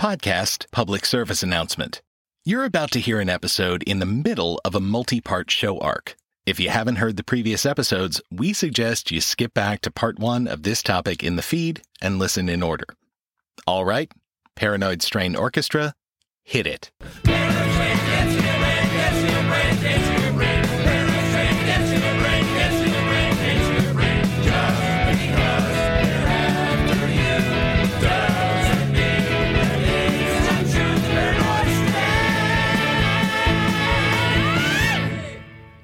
Podcast Public Service Announcement. You're about to hear an episode in the middle of a multi part show arc. If you haven't heard the previous episodes, we suggest you skip back to part one of this topic in the feed and listen in order. All right, Paranoid Strain Orchestra, hit it.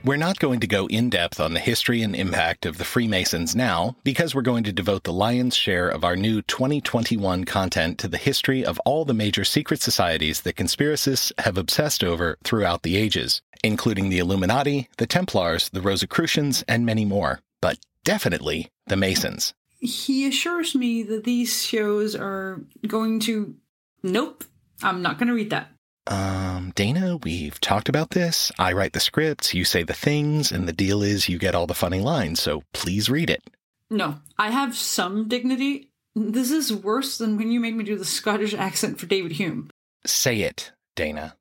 We're not going to go in depth on the history and impact of the Freemasons now because we're going to devote the lion's share of our new 2021 content to the history of all the major secret societies that conspiracists have obsessed over throughout the ages, including the Illuminati, the Templars, the Rosicrucians, and many more, but definitely the Masons. He assures me that these shows are going to. Nope, I'm not going to read that. Um, Dana, we've talked about this. I write the scripts, you say the things, and the deal is you get all the funny lines, so please read it. No, I have some dignity. This is worse than when you made me do the Scottish accent for David Hume. Say it, Dana.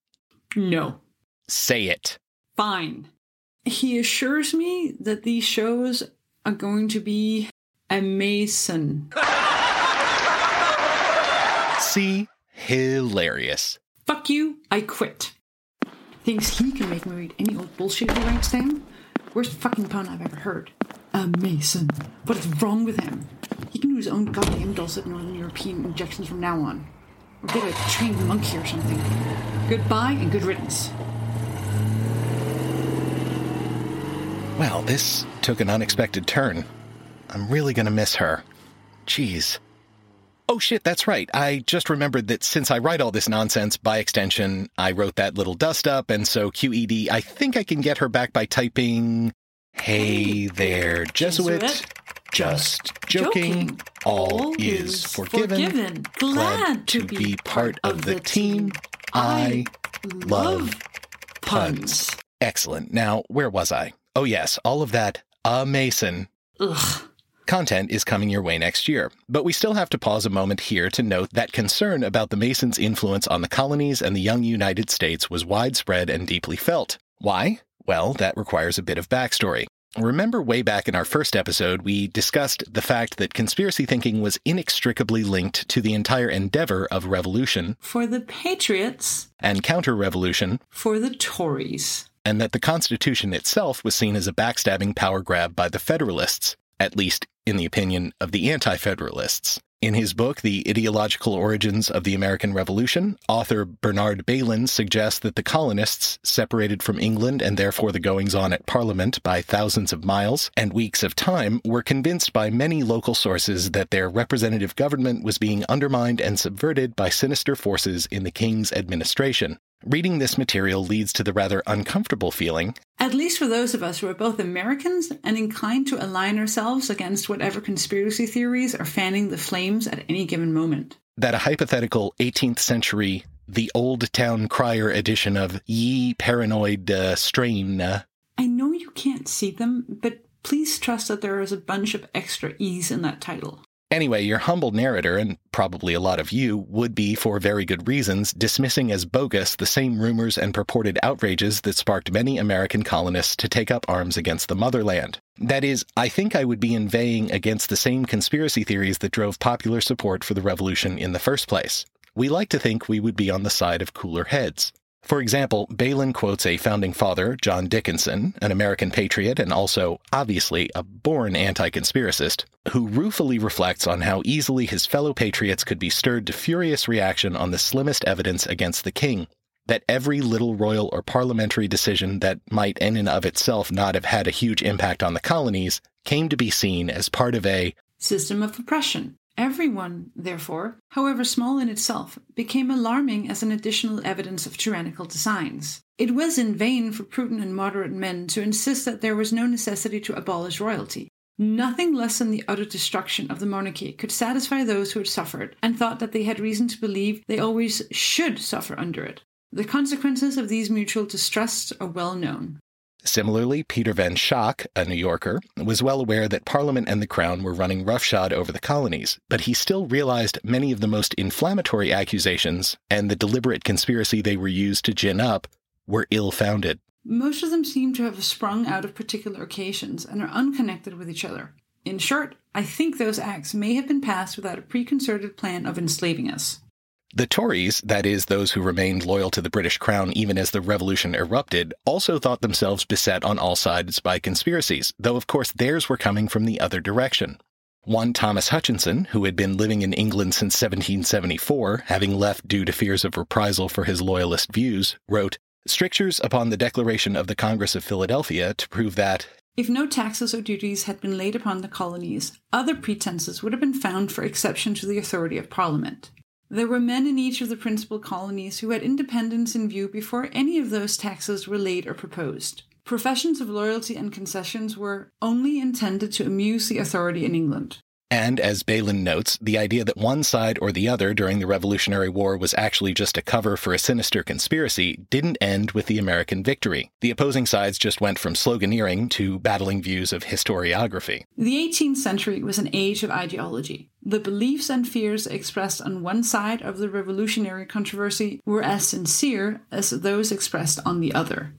No. Say it. Fine. He assures me that these shows are going to be a mason. See? Hilarious. Fuck you, I quit. Thinks he can make me read any old bullshit he writes down? Worst fucking pun I've ever heard. A mason. What is wrong with him? He can do his own goddamn dulcet Northern European injections from now on. Or get a trained monkey or something. Goodbye and good riddance. Well, this took an unexpected turn. I'm really gonna miss her. Jeez. Oh shit, that's right. I just remembered that since I write all this nonsense, by extension, I wrote that little dust up, and so QED, I think I can get her back by typing, Hey there, Jesuit. Jesuit. Just joking. All is forgiven. Glad, to be part of the team. I love puns. Excellent. Now, where was I? Oh, yes, all of that. A Mason Ugh. Content is coming your way next year, but we still have to pause a moment here to note that concern about the Masons' influence on the colonies and the young United States was widespread and deeply felt. Why? Well, that requires a bit of backstory. Remember way back in our first episode, we discussed the fact that conspiracy thinking was inextricably linked to the entire endeavor of revolution For the Patriots, and counter revolution, for the Tories. and that the Constitution itself was seen as a backstabbing power grab by the Federalists, at least in the opinion of the Anti Federalists. In his book, The Ideological Origins of the American Revolution, author Bernard Bailyn suggests that the colonists, separated from England and therefore the goings on at Parliament by thousands of miles and weeks of time, were convinced by many local sources that their representative government was being undermined and subverted by sinister forces in the king's administration. Reading this material leads to the rather uncomfortable feeling At least for those of us who are both Americans and inclined to align ourselves against whatever conspiracy theories are fanning the flames at any given moment. that a hypothetical 18th century, the Old Town Crier edition of Ye Paranoid uh, Strain uh, I know you can't see them, but please trust that there is a bunch of extra E's in that title. Anyway, your humble narrator, and probably a lot of you, would be, for very good reasons, dismissing as bogus the same rumors and purported outrages that sparked many American colonists to take up arms against the motherland. That is, I think I would be inveighing against the same conspiracy theories that drove popular support for the revolution in the first place. We like to think we would be on the side of cooler heads. For example, Bailyn quotes a founding father, John Dickinson, an American patriot and also, obviously, a born anti conspiracist, who ruefully reflects on how easily his fellow patriots could be stirred to furious reaction on the slimmest evidence against the king. That every little royal or parliamentary decision that might in and of itself not have had a huge impact on the colonies came to be seen as part of a System of oppression. Everyone, therefore, however small in itself, became alarming as an additional evidence of tyrannical designs. It was in vain for prudent and moderate men to insist that there was no necessity to abolish royalty. Nothing less than the utter destruction of the monarchy could satisfy those who had suffered and thought that they had reason to believe they always should suffer under it. The consequences of these mutual distrusts are well known. Similarly, Peter Van Schaak, a New Yorker, was well aware that Parliament and the Crown were running roughshod over the colonies, but he still realized many of the most inflammatory accusations and the deliberate conspiracy they were used to gin up were ill founded. Most of them seem to have sprung out of particular occasions and are unconnected with each other. In short, I think those acts may have been passed without a preconcerted plan of enslaving us. The Tories, that is, those who remained loyal to the British Crown even as the revolution erupted, also thought themselves beset on all sides by conspiracies, though of course theirs were coming from the other direction. One Thomas Hutchinson, who had been living in England since 1774, having left due to fears of reprisal for his loyalist views, wrote, Strictures upon the declaration of the Congress of Philadelphia to prove that, if no taxes or duties had been laid upon the colonies, other pretenses would have been found for exception to the authority of Parliament. There were men in each of the principal colonies who had independence in view before any of those taxes were laid or proposed. Professions of loyalty and concessions were only intended to amuse the authority in England. And as Bailyn notes, the idea that one side or the other during the Revolutionary War was actually just a cover for a sinister conspiracy didn't end with the American victory. The opposing sides just went from sloganeering to battling views of historiography. The 18th century was an age of ideology. The beliefs and fears expressed on one side of the revolutionary controversy were as sincere as those expressed on the other.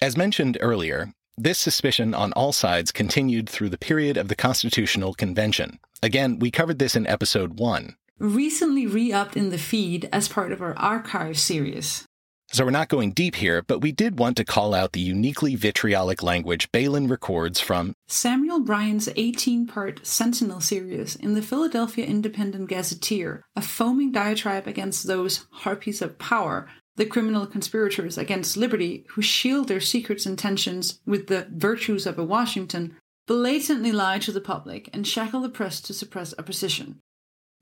As mentioned earlier, this suspicion on all sides continued through the period of the Constitutional Convention. Again, we covered this in episode 1. Recently re upped in the feed as part of our archive series. So we're not going deep here, but we did want to call out the uniquely vitriolic language Bailyn records from Samuel Bryan's 18 part Sentinel series in the Philadelphia Independent Gazetteer, a foaming diatribe against those harpies of power the criminal conspirators against liberty who shield their secrets and intentions with the virtues of a Washington blatantly lie to the public and shackle the press to suppress opposition.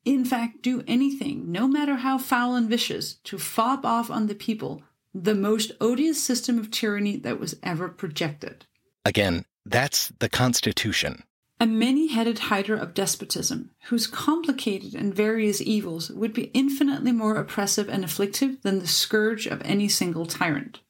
In fact, do anything, no matter how foul and vicious, to fob off on the people the most odious system of tyranny that was ever projected. Again, that's the Constitution a many headed hydra of despotism, whose complicated and various evils would be infinitely more oppressive and afflictive than the scourge of any single tyrant.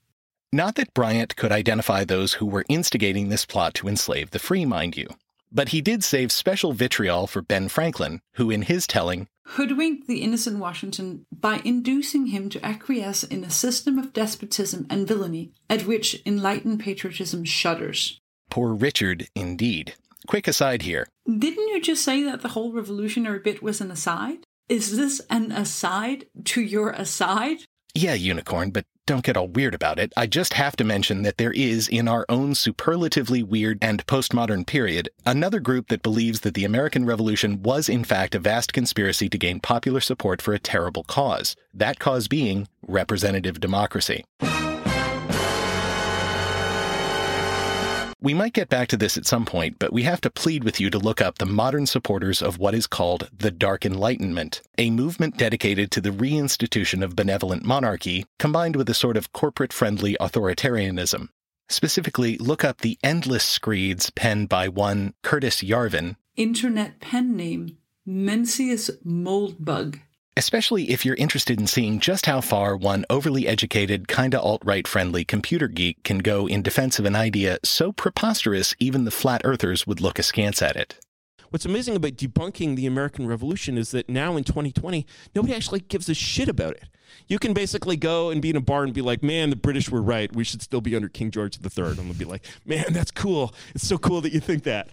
Not that Bryant could identify those who were instigating this plot to enslave the free, mind you. But he did save special vitriol for Ben Franklin, who, in his telling, hoodwinked the innocent Washington by inducing him to acquiesce in a system of despotism and villainy at which enlightened patriotism shudders. Poor Richard, indeed. Quick aside here. Didn't you just say that the whole revolutionary bit was an aside? Is this an aside to your aside? Yeah, Unicorn, but don't get all weird about it. I just have to mention that there is, in our own superlatively weird and postmodern period, another group that believes that the American Revolution was in fact a vast conspiracy to gain popular support for a terrible cause. That cause being representative democracy. We might get back to this at some point, but we have to plead with you to look up the modern supporters of what is called the Dark Enlightenment, a movement dedicated to the reinstitution of benevolent monarchy, combined with a sort of corporate friendly authoritarianism. Specifically, look up the endless screeds penned by one Curtis Yarvin. Internet pen name Mencius Moldbug especially if you're interested in seeing just how far one overly educated, kinda alt right friendly computer geek can go in defense of an idea so preposterous even the flat earthers would look askance at it. What's amazing about debunking the American Revolution is that now in 2020, nobody actually gives a shit about it. You can basically go and be in a bar and be like, man, the British were right. We should still be under King George III. And they'll be like, man, that's cool. It's so cool that you think that.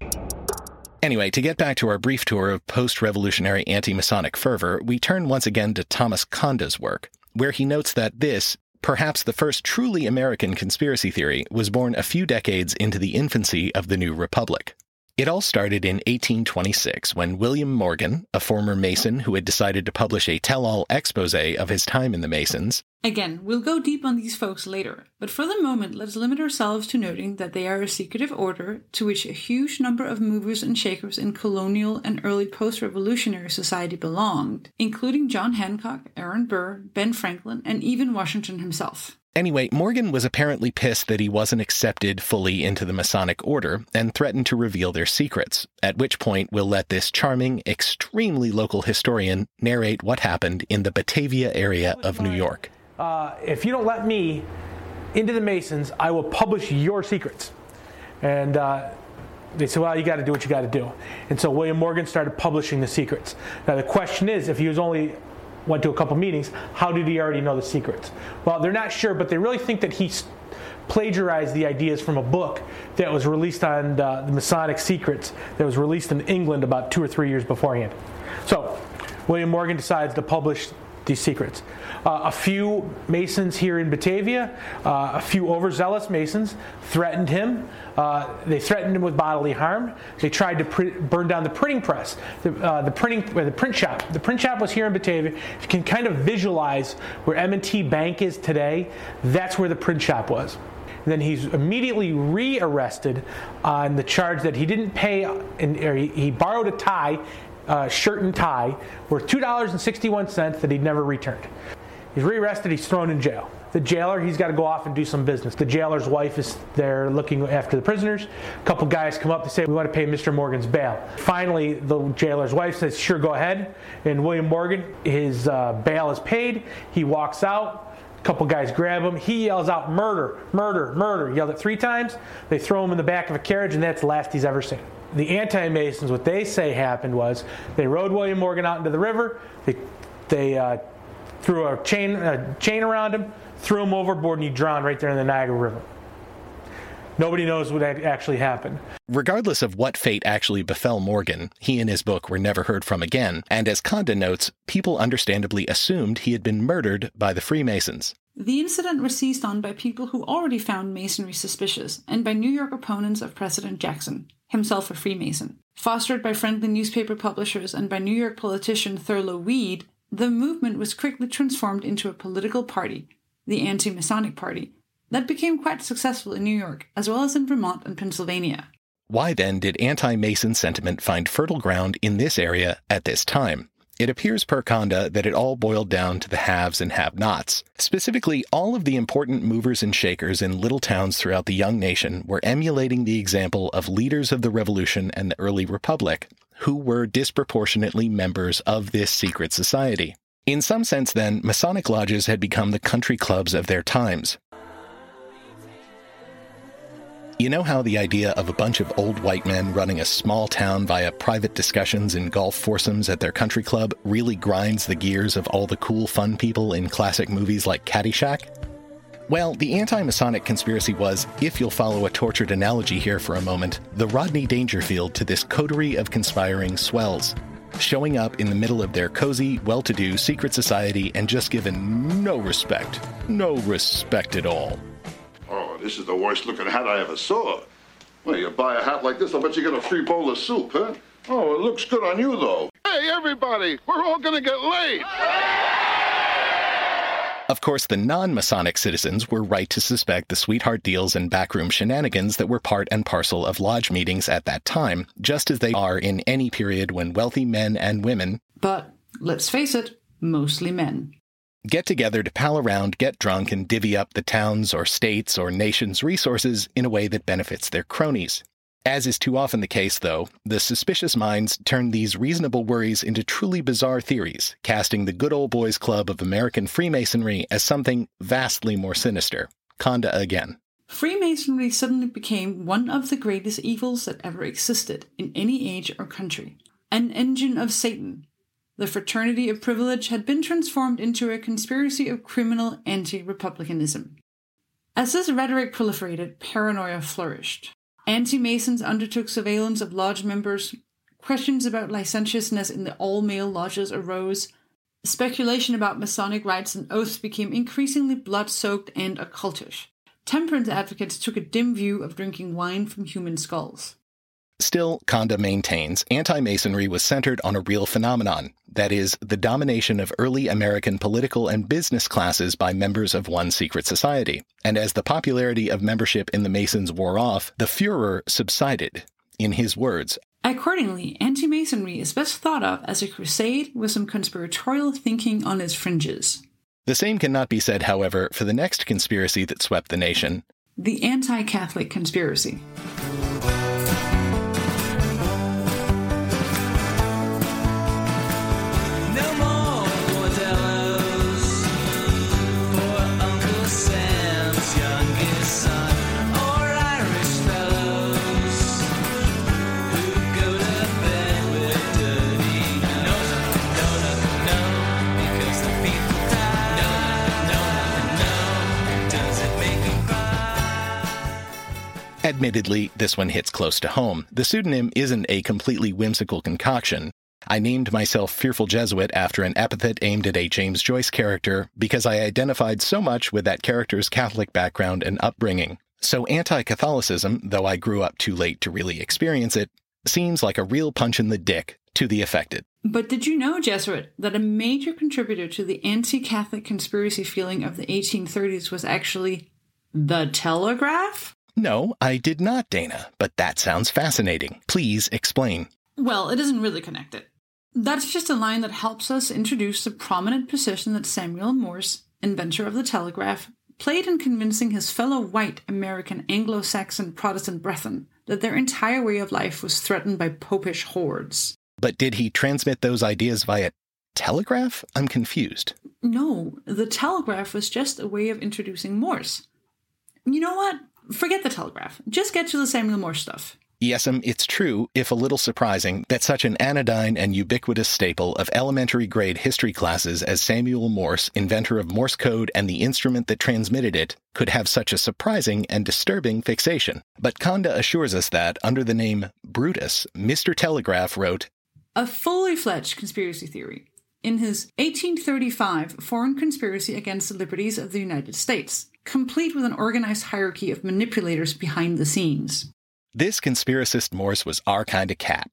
Anyway, to get back to our brief tour of post revolutionary anti Masonic fervor, we turn once again to Thomas Konda's work, where he notes that this, perhaps the first truly American conspiracy theory, was born a few decades into the infancy of the new republic. It all started in 1826 when William Morgan, a former Mason who had decided to publish a tell all expose of his time in the Masons. Again, we'll go deep on these folks later, but for the moment, let's limit ourselves to noting that they are a secretive order to which a huge number of movers and shakers in colonial and early post revolutionary society belonged, including John Hancock, Aaron Burr, Ben Franklin, and even Washington himself. Anyway, Morgan was apparently pissed that he wasn't accepted fully into the Masonic order and threatened to reveal their secrets, at which point we'll let this charming, extremely local historian narrate what happened in the Batavia area of New York. Uh, if you don't let me into the Masons, I will publish your secrets. And uh, they said, well, you got to do what you got to do. And so William Morgan started publishing the secrets. Now, the question is if he was only went to a couple meetings, how did he already know the secrets? Well, they're not sure, but they really think that he plagiarized the ideas from a book that was released on the, the Masonic Secrets that was released in England about two or three years beforehand. So, William Morgan decides to publish these secrets. Uh, a few Masons here in Batavia, uh, a few overzealous Masons, threatened him. Uh, they threatened him with bodily harm. They tried to print, burn down the printing press, the, uh, the printing, the print shop. The print shop was here in Batavia. You can kind of visualize where M&T Bank is today. That's where the print shop was. Then he's immediately re-arrested on the charge that he didn't pay, and, he borrowed a tie uh, shirt and tie worth $2.61 that he'd never returned. He's rearrested, he's thrown in jail. The jailer, he's got to go off and do some business. The jailer's wife is there looking after the prisoners. A couple guys come up to say, We want to pay Mr. Morgan's bail. Finally, the jailer's wife says, Sure, go ahead. And William Morgan, his uh, bail is paid. He walks out. A couple guys grab him. He yells out, Murder, murder, murder. Yelled it three times. They throw him in the back of a carriage, and that's the last he's ever seen the anti-Masons, what they say happened was they rode William Morgan out into the river. They, they uh, threw a chain, a chain around him, threw him overboard, and he drowned right there in the Niagara River. Nobody knows what actually happened. Regardless of what fate actually befell Morgan, he and his book were never heard from again, and as Konda notes, people understandably assumed he had been murdered by the Freemasons. The incident was seized on by people who already found Masonry suspicious, and by New York opponents of President Jackson, himself a Freemason. Fostered by friendly newspaper publishers and by New York politician Thurlow Weed, the movement was quickly transformed into a political party, the Anti Masonic Party, that became quite successful in New York, as well as in Vermont and Pennsylvania. Why then did anti Mason sentiment find fertile ground in this area at this time? It appears per Konda that it all boiled down to the haves and have nots. Specifically, all of the important movers and shakers in little towns throughout the young nation were emulating the example of leaders of the Revolution and the early Republic, who were disproportionately members of this secret society. In some sense, then, Masonic lodges had become the country clubs of their times. You know how the idea of a bunch of old white men running a small town via private discussions in golf foursomes at their country club really grinds the gears of all the cool fun people in classic movies like Caddyshack? Well, the anti Masonic conspiracy was, if you'll follow a tortured analogy here for a moment, the Rodney Dangerfield to this coterie of conspiring swells, showing up in the middle of their cozy, well to do secret society and just given no respect. No respect at all. Oh, this is the worst looking hat I ever saw. Well, you buy a hat like this, I'll bet you get a free bowl of soup, huh? Oh, it looks good on you, though. Hey, everybody, we're all gonna get laid. Of course, the non Masonic citizens were right to suspect the sweetheart deals and backroom shenanigans that were part and parcel of lodge meetings at that time, just as they are in any period when wealthy men and women. But let's face it, mostly men get together to pal around, get drunk, and divvy up the town's or state's or nation's resources in a way that benefits their cronies. As is too often the case, though, the suspicious minds turn these reasonable worries into truly bizarre theories, casting the good old boys club of American Freemasonry as something vastly more sinister. Konda again. Freemasonry suddenly became one of the greatest evils that ever existed in any age or country. An engine of Satan, the fraternity of privilege had been transformed into a conspiracy of criminal anti republicanism. As this rhetoric proliferated, paranoia flourished. Anti Masons undertook surveillance of lodge members, questions about licentiousness in the all male lodges arose, speculation about Masonic rites and oaths became increasingly blood soaked and occultish. Temperance advocates took a dim view of drinking wine from human skulls. Still, Konda maintains anti Masonry was centered on a real phenomenon that is, the domination of early American political and business classes by members of one secret society. And as the popularity of membership in the Masons wore off, the furor subsided. In his words, Accordingly, anti Masonry is best thought of as a crusade with some conspiratorial thinking on its fringes. The same cannot be said, however, for the next conspiracy that swept the nation the anti Catholic conspiracy. Admittedly, this one hits close to home. The pseudonym isn't a completely whimsical concoction. I named myself Fearful Jesuit after an epithet aimed at a James Joyce character because I identified so much with that character's Catholic background and upbringing. So anti Catholicism, though I grew up too late to really experience it, seems like a real punch in the dick to the affected. But did you know, Jesuit, that a major contributor to the anti Catholic conspiracy feeling of the 1830s was actually the telegraph? No, I did not, Dana, but that sounds fascinating. Please explain. Well, it isn't really connected. That's just a line that helps us introduce the prominent position that Samuel Morse, inventor of the telegraph, played in convincing his fellow white American Anglo Saxon Protestant brethren that their entire way of life was threatened by popish hordes. But did he transmit those ideas via telegraph? I'm confused. No, the telegraph was just a way of introducing Morse. You know what? Forget the telegraph. Just get to the Samuel Morse stuff. Yes'm, um, it's true, if a little surprising, that such an anodyne and ubiquitous staple of elementary grade history classes as Samuel Morse, inventor of Morse code and the instrument that transmitted it, could have such a surprising and disturbing fixation. But Konda assures us that, under the name Brutus, Mr. Telegraph wrote, A fully fledged conspiracy theory. In his 1835 Foreign Conspiracy Against the Liberties of the United States, complete with an organized hierarchy of manipulators behind the scenes. This conspiracist Morse was our kind of cat,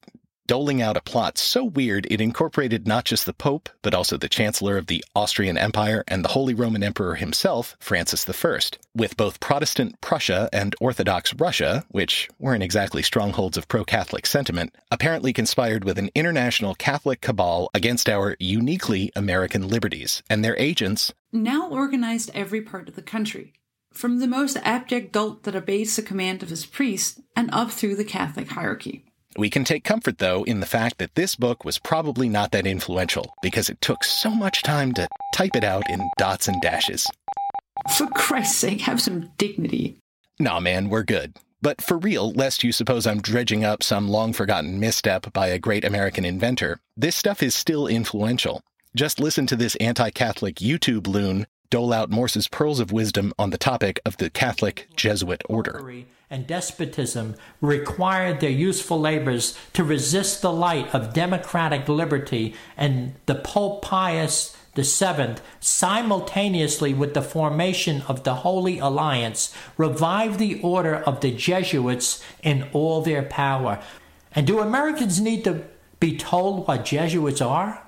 doling out a plot so weird it incorporated not just the Pope, but also the Chancellor of the Austrian Empire and the Holy Roman Emperor himself, Francis I, with both Protestant Prussia and Orthodox Russia, which weren't exactly strongholds of pro Catholic sentiment, apparently conspired with an international Catholic cabal against our uniquely American liberties, and their agents now organized every part of the country, from the most abject dolt that obeys the command of his priest and up through the Catholic hierarchy. We can take comfort, though, in the fact that this book was probably not that influential because it took so much time to type it out in dots and dashes. For Christ's sake, have some dignity. Nah, man, we're good. But for real, lest you suppose I'm dredging up some long forgotten misstep by a great American inventor, this stuff is still influential. Just listen to this anti Catholic YouTube loon dole out Morse's pearls of wisdom on the topic of the Catholic Jesuit order. And despotism required their useful labors to resist the light of democratic liberty, and the Pope Pius VII, simultaneously with the formation of the Holy Alliance, revived the order of the Jesuits in all their power. And do Americans need to be told what Jesuits are?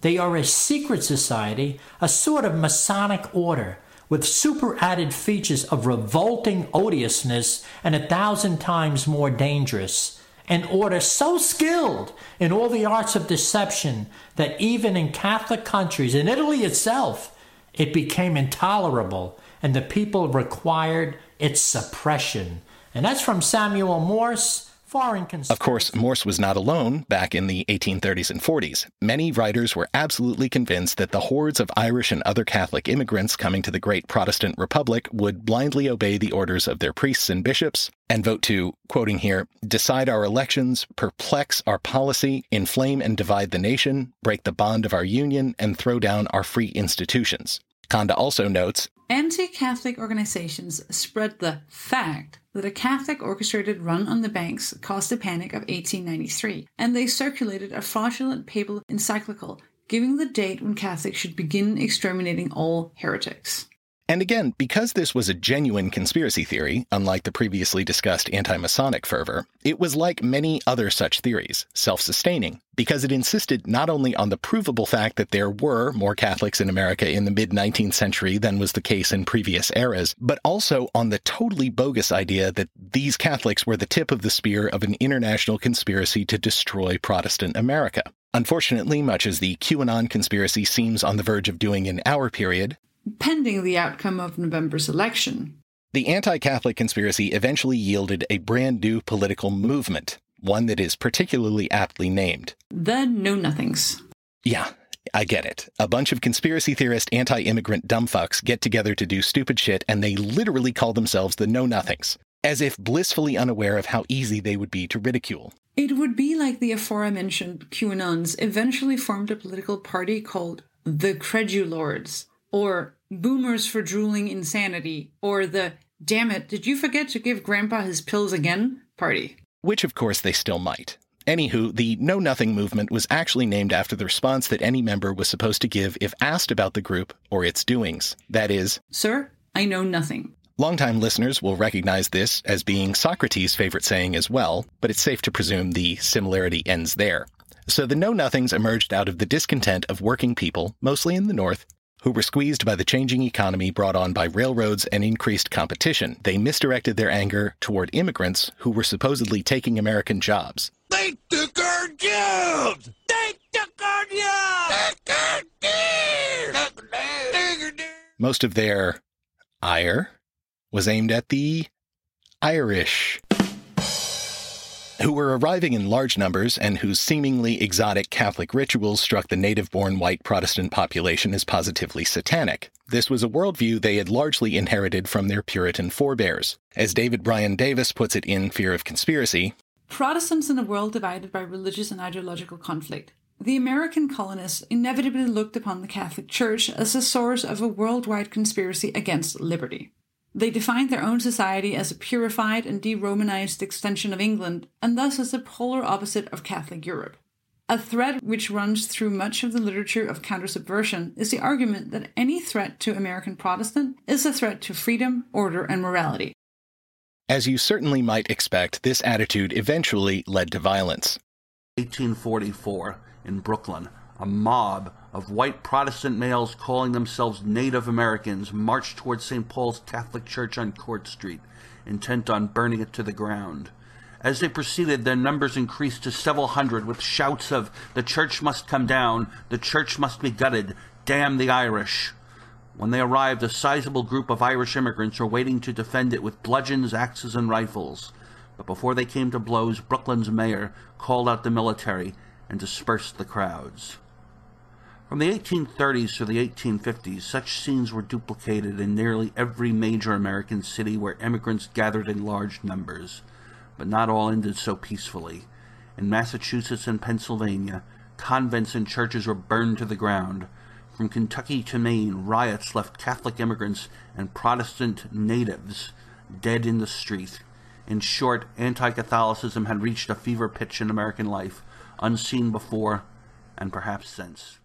They are a secret society, a sort of Masonic order, with super added features of revolting odiousness and a thousand times more dangerous. An order so skilled in all the arts of deception that even in Catholic countries, in Italy itself, it became intolerable and the people required its suppression. And that's from Samuel Morse of course, Morse was not alone back in the 1830s and 40s. Many writers were absolutely convinced that the hordes of Irish and other Catholic immigrants coming to the great Protestant Republic would blindly obey the orders of their priests and bishops and vote to, quoting here, decide our elections, perplex our policy, inflame and divide the nation, break the bond of our union, and throw down our free institutions. Konda also notes Anti Catholic organizations spread the fact that a Catholic orchestrated run on the banks caused the Panic of 1893, and they circulated a fraudulent papal encyclical giving the date when Catholics should begin exterminating all heretics. And again, because this was a genuine conspiracy theory, unlike the previously discussed anti Masonic fervor, it was like many other such theories, self sustaining, because it insisted not only on the provable fact that there were more Catholics in America in the mid 19th century than was the case in previous eras, but also on the totally bogus idea that these Catholics were the tip of the spear of an international conspiracy to destroy Protestant America. Unfortunately, much as the QAnon conspiracy seems on the verge of doing in our period, pending the outcome of November's election. The anti Catholic conspiracy eventually yielded a brand new political movement, one that is particularly aptly named the Know Nothings. Yeah, I get it. A bunch of conspiracy theorist anti immigrant dumbfucks get together to do stupid shit, and they literally call themselves the Know Nothings, as if blissfully unaware of how easy they would be to ridicule. It would be like the aforementioned QAnons eventually formed a political party called the Credulords, or Boomers for Drooling Insanity, or the damn it, did you forget to give Grandpa his pills again? party. Which, of course, they still might. Anywho, the Know Nothing movement was actually named after the response that any member was supposed to give if asked about the group or its doings. That is, Sir, I know nothing. Longtime listeners will recognize this as being Socrates' favorite saying as well, but it's safe to presume the similarity ends there. So the Know Nothings emerged out of the discontent of working people, mostly in the North, who were squeezed by the changing economy brought on by railroads and increased competition. They misdirected their anger toward immigrants who were supposedly taking American jobs. They took our jobs! They took our jobs! Most of their ire was aimed at the Irish who were arriving in large numbers and whose seemingly exotic Catholic rituals struck the native born white Protestant population as positively satanic. This was a worldview they had largely inherited from their Puritan forebears. As David Brion Davis puts it in Fear of Conspiracy Protestants in a world divided by religious and ideological conflict. The American colonists inevitably looked upon the Catholic Church as the source of a worldwide conspiracy against liberty. They defined their own society as a purified and de Romanized extension of England, and thus as the polar opposite of Catholic Europe. A thread which runs through much of the literature of counter-subversion is the argument that any threat to American Protestant is a threat to freedom, order, and morality. As you certainly might expect, this attitude eventually led to violence. 1844, in Brooklyn, a mob of white Protestant males calling themselves Native Americans marched toward St. Paul's Catholic Church on Court Street, intent on burning it to the ground. As they proceeded, their numbers increased to several hundred with shouts of, The church must come down, the church must be gutted, damn the Irish. When they arrived, a sizable group of Irish immigrants were waiting to defend it with bludgeons, axes, and rifles. But before they came to blows, Brooklyn's mayor called out the military and dispersed the crowds. From the 1830s to the 1850s, such scenes were duplicated in nearly every major American city where immigrants gathered in large numbers. But not all ended so peacefully. In Massachusetts and Pennsylvania, convents and churches were burned to the ground. From Kentucky to Maine, riots left Catholic immigrants and Protestant natives dead in the street. In short, anti Catholicism had reached a fever pitch in American life, unseen before and perhaps since.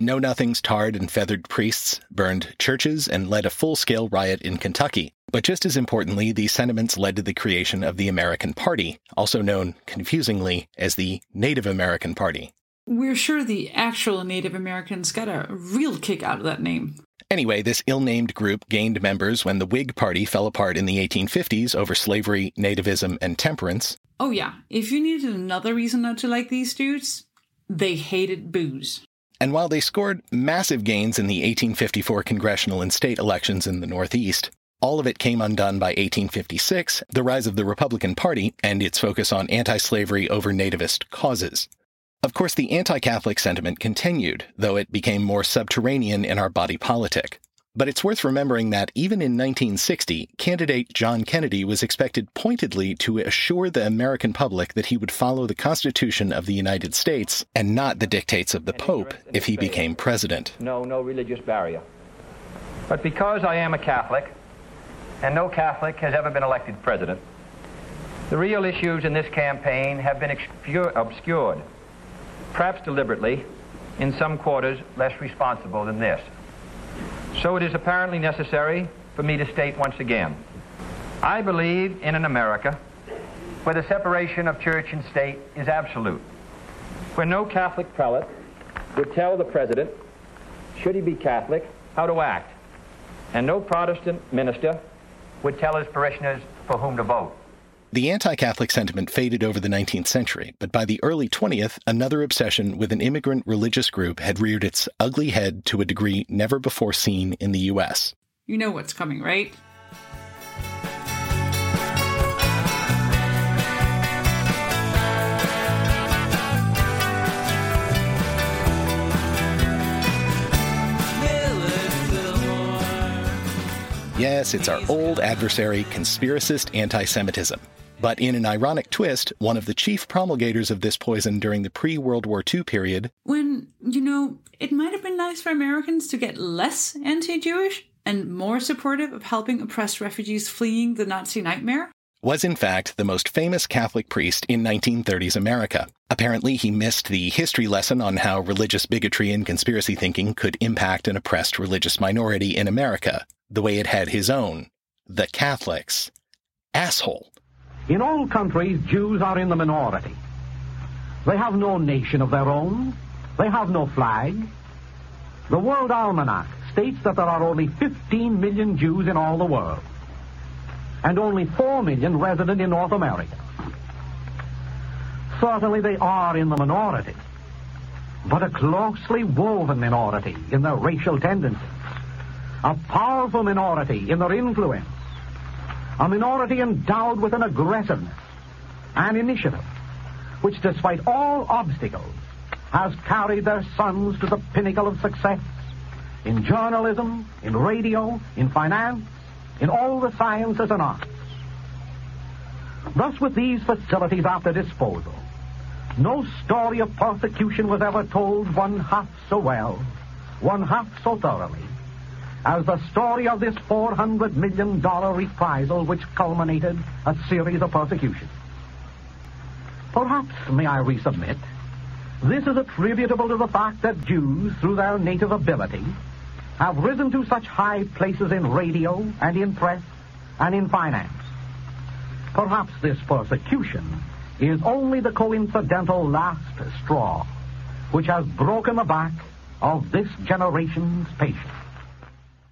Know Nothings tarred and feathered priests, burned churches, and led a full scale riot in Kentucky. But just as importantly, these sentiments led to the creation of the American Party, also known, confusingly, as the Native American Party. We're sure the actual Native Americans got a real kick out of that name. Anyway, this ill named group gained members when the Whig Party fell apart in the 1850s over slavery, nativism, and temperance. Oh, yeah, if you needed another reason not to like these dudes, they hated booze. And while they scored massive gains in the 1854 congressional and state elections in the Northeast, all of it came undone by 1856, the rise of the Republican Party and its focus on anti slavery over nativist causes. Of course, the anti Catholic sentiment continued, though it became more subterranean in our body politic. But it's worth remembering that even in 1960, candidate John Kennedy was expected pointedly to assure the American public that he would follow the Constitution of the United States and not the dictates of the Pope if he became president. No, no religious barrier. But because I am a Catholic, and no Catholic has ever been elected president, the real issues in this campaign have been obscured, perhaps deliberately, in some quarters less responsible than this. So it is apparently necessary for me to state once again, I believe in an America where the separation of church and state is absolute, where no Catholic prelate would tell the president, should he be Catholic, how to act, and no Protestant minister would tell his parishioners for whom to vote. The anti Catholic sentiment faded over the 19th century, but by the early 20th, another obsession with an immigrant religious group had reared its ugly head to a degree never before seen in the U.S. You know what's coming, right? Yes, it's our old adversary, conspiracist anti Semitism. But in an ironic twist, one of the chief promulgators of this poison during the pre World War II period, when, you know, it might have been nice for Americans to get less anti Jewish, and more supportive of helping oppressed refugees fleeing the Nazi nightmare? Was in fact the most famous Catholic priest in 1930s America. Apparently, he missed the history lesson on how religious bigotry and conspiracy thinking could impact an oppressed religious minority in America, the way it had his own the Catholics. Asshole. In all countries, Jews are in the minority. They have no nation of their own. They have no flag. The World Almanac states that there are only 15 million Jews in all the world, and only 4 million resident in North America. Certainly they are in the minority, but a closely woven minority in their racial tendencies, a powerful minority in their influence, a minority endowed with an aggressiveness an initiative, which despite all obstacles has carried their sons to the pinnacle of success in journalism, in radio, in finance, in all the sciences and arts. Thus, with these facilities at their disposal, no story of persecution was ever told one half so well, one half so thoroughly, as the story of this $400 million reprisal which culminated a series of persecutions. Perhaps, may I resubmit, this is attributable to the fact that Jews, through their native ability, have risen to such high places in radio and in press and in finance. Perhaps this persecution is only the coincidental last straw which has broken the back of this generation's patience.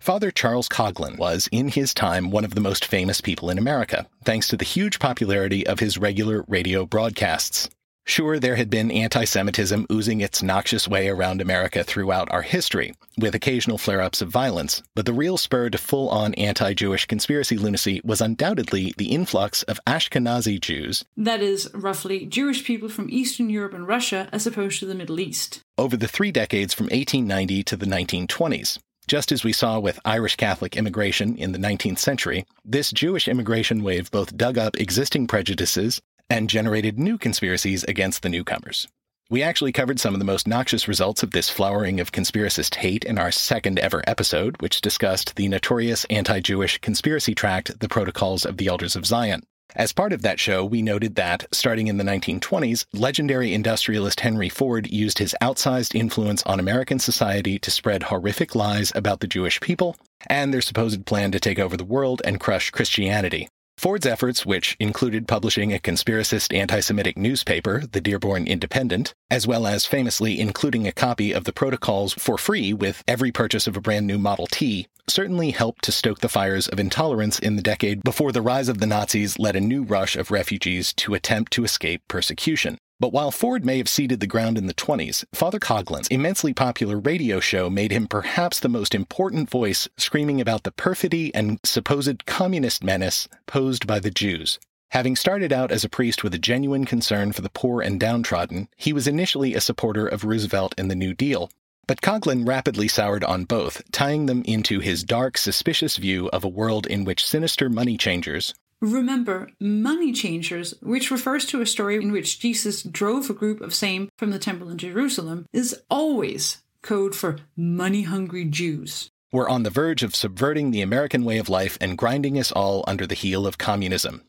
Father Charles Coughlin was, in his time, one of the most famous people in America, thanks to the huge popularity of his regular radio broadcasts. Sure, there had been anti Semitism oozing its noxious way around America throughout our history, with occasional flare ups of violence, but the real spur to full on anti Jewish conspiracy lunacy was undoubtedly the influx of Ashkenazi Jews. That is, roughly, Jewish people from Eastern Europe and Russia as opposed to the Middle East. Over the three decades from 1890 to the 1920s. Just as we saw with Irish Catholic immigration in the 19th century, this Jewish immigration wave both dug up existing prejudices and generated new conspiracies against the newcomers. We actually covered some of the most noxious results of this flowering of conspiracist hate in our second ever episode, which discussed the notorious anti Jewish conspiracy tract, The Protocols of the Elders of Zion. As part of that show, we noted that, starting in the 1920s, legendary industrialist Henry Ford used his outsized influence on American society to spread horrific lies about the Jewish people and their supposed plan to take over the world and crush Christianity. Ford's efforts, which included publishing a conspiracist anti Semitic newspaper, the Dearborn Independent, as well as famously including a copy of the protocols for free with every purchase of a brand new Model T, certainly helped to stoke the fires of intolerance in the decade before the rise of the Nazis led a new rush of refugees to attempt to escape persecution. But while Ford may have ceded the ground in the 20s, Father Coughlin's immensely popular radio show made him perhaps the most important voice screaming about the perfidy and supposed communist menace posed by the Jews. Having started out as a priest with a genuine concern for the poor and downtrodden, he was initially a supporter of Roosevelt and the New Deal. But Coughlin rapidly soured on both, tying them into his dark, suspicious view of a world in which sinister money changers, Remember, money changers, which refers to a story in which Jesus drove a group of same from the temple in Jerusalem, is always code for money hungry Jews. Were on the verge of subverting the American way of life and grinding us all under the heel of communism.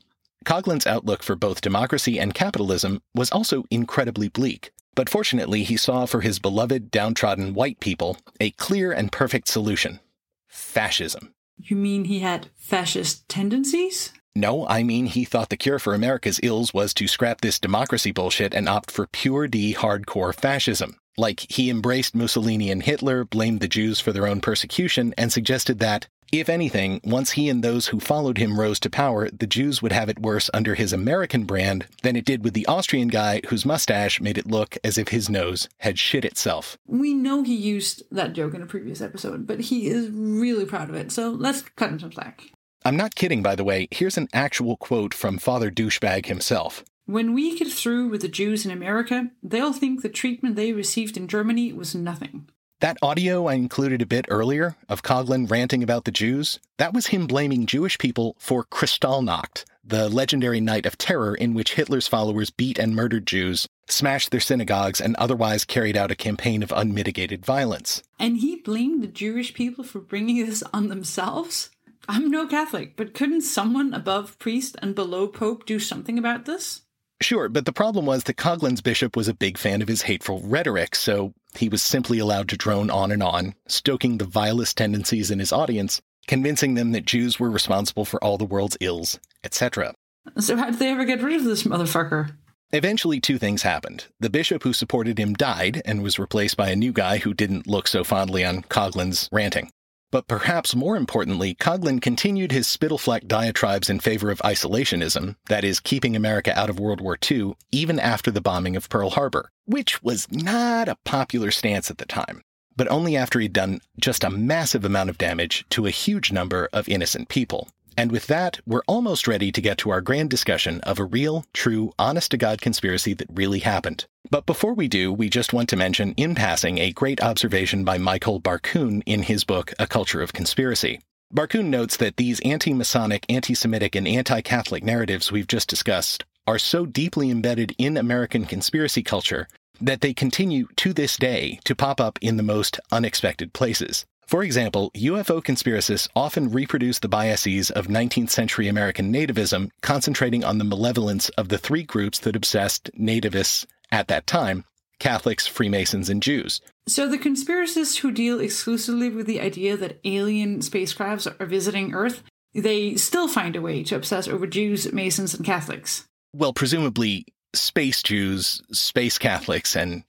Coughlin's outlook for both democracy and capitalism was also incredibly bleak. But fortunately, he saw for his beloved downtrodden white people a clear and perfect solution fascism. You mean he had fascist tendencies? No, I mean he thought the cure for America's ills was to scrap this democracy bullshit and opt for pure D hardcore fascism. Like, he embraced Mussolini and Hitler, blamed the Jews for their own persecution, and suggested that, if anything, once he and those who followed him rose to power, the Jews would have it worse under his American brand than it did with the Austrian guy whose mustache made it look as if his nose had shit itself. We know he used that joke in a previous episode, but he is really proud of it, so let's cut him some slack. I'm not kidding, by the way. Here's an actual quote from Father Douchebag himself. When we get through with the Jews in America, they'll think the treatment they received in Germany was nothing. That audio I included a bit earlier of Coughlin ranting about the Jews, that was him blaming Jewish people for Kristallnacht, the legendary night of terror in which Hitler's followers beat and murdered Jews, smashed their synagogues, and otherwise carried out a campaign of unmitigated violence. And he blamed the Jewish people for bringing this on themselves? I'm no Catholic, but couldn't someone above priest and below pope do something about this? Sure, but the problem was that Coughlin's bishop was a big fan of his hateful rhetoric, so he was simply allowed to drone on and on, stoking the vilest tendencies in his audience, convincing them that Jews were responsible for all the world's ills, etc. So, how did they ever get rid of this motherfucker? Eventually, two things happened. The bishop who supported him died and was replaced by a new guy who didn't look so fondly on Coughlin's ranting. But perhaps more importantly, Coughlin continued his spittleflack diatribes in favor of isolationism, that is, keeping America out of World War II, even after the bombing of Pearl Harbor, which was not a popular stance at the time, but only after he'd done just a massive amount of damage to a huge number of innocent people. And with that, we're almost ready to get to our grand discussion of a real, true, honest to God conspiracy that really happened. But before we do, we just want to mention in passing a great observation by Michael Barkun in his book, A Culture of Conspiracy. Barkun notes that these anti Masonic, anti Semitic, and anti Catholic narratives we've just discussed are so deeply embedded in American conspiracy culture that they continue to this day to pop up in the most unexpected places. For example, UFO conspiracists often reproduce the biases of 19th century American nativism, concentrating on the malevolence of the three groups that obsessed nativists at that time Catholics, Freemasons, and Jews. So, the conspiracists who deal exclusively with the idea that alien spacecrafts are visiting Earth, they still find a way to obsess over Jews, Masons, and Catholics. Well, presumably space Jews, space Catholics, and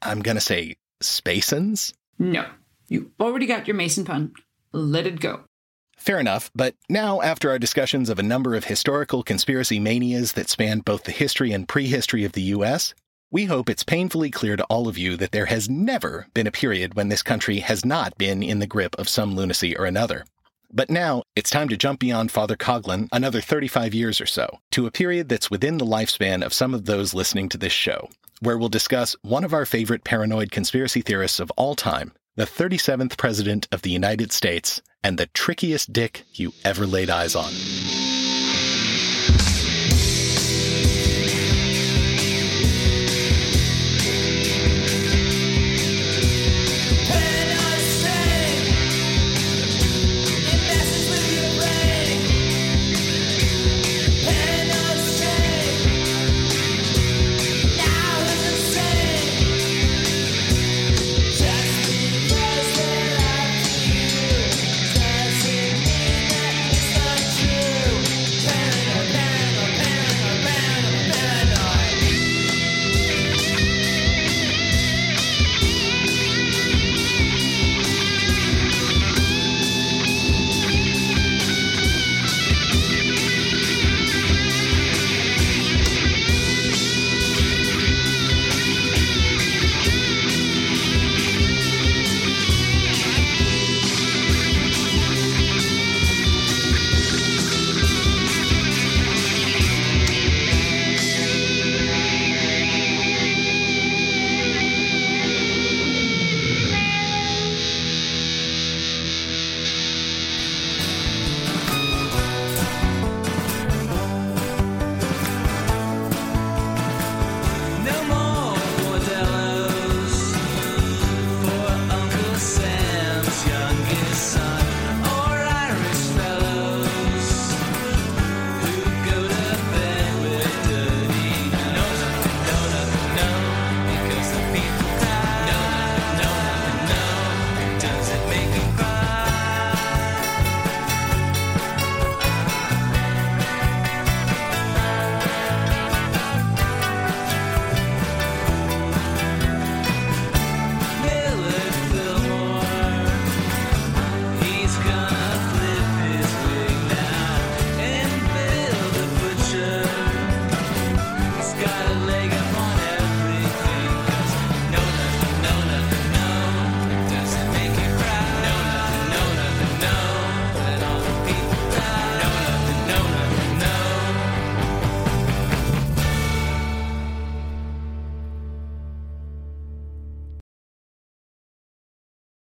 I'm going to say Spacens? No. You already got your Mason pun. Let it go. Fair enough, but now, after our discussions of a number of historical conspiracy manias that span both the history and prehistory of the U.S., we hope it's painfully clear to all of you that there has never been a period when this country has not been in the grip of some lunacy or another. But now, it's time to jump beyond Father Coughlin another 35 years or so, to a period that's within the lifespan of some of those listening to this show, where we'll discuss one of our favorite paranoid conspiracy theorists of all time, the 37th President of the United States, and the trickiest dick you ever laid eyes on.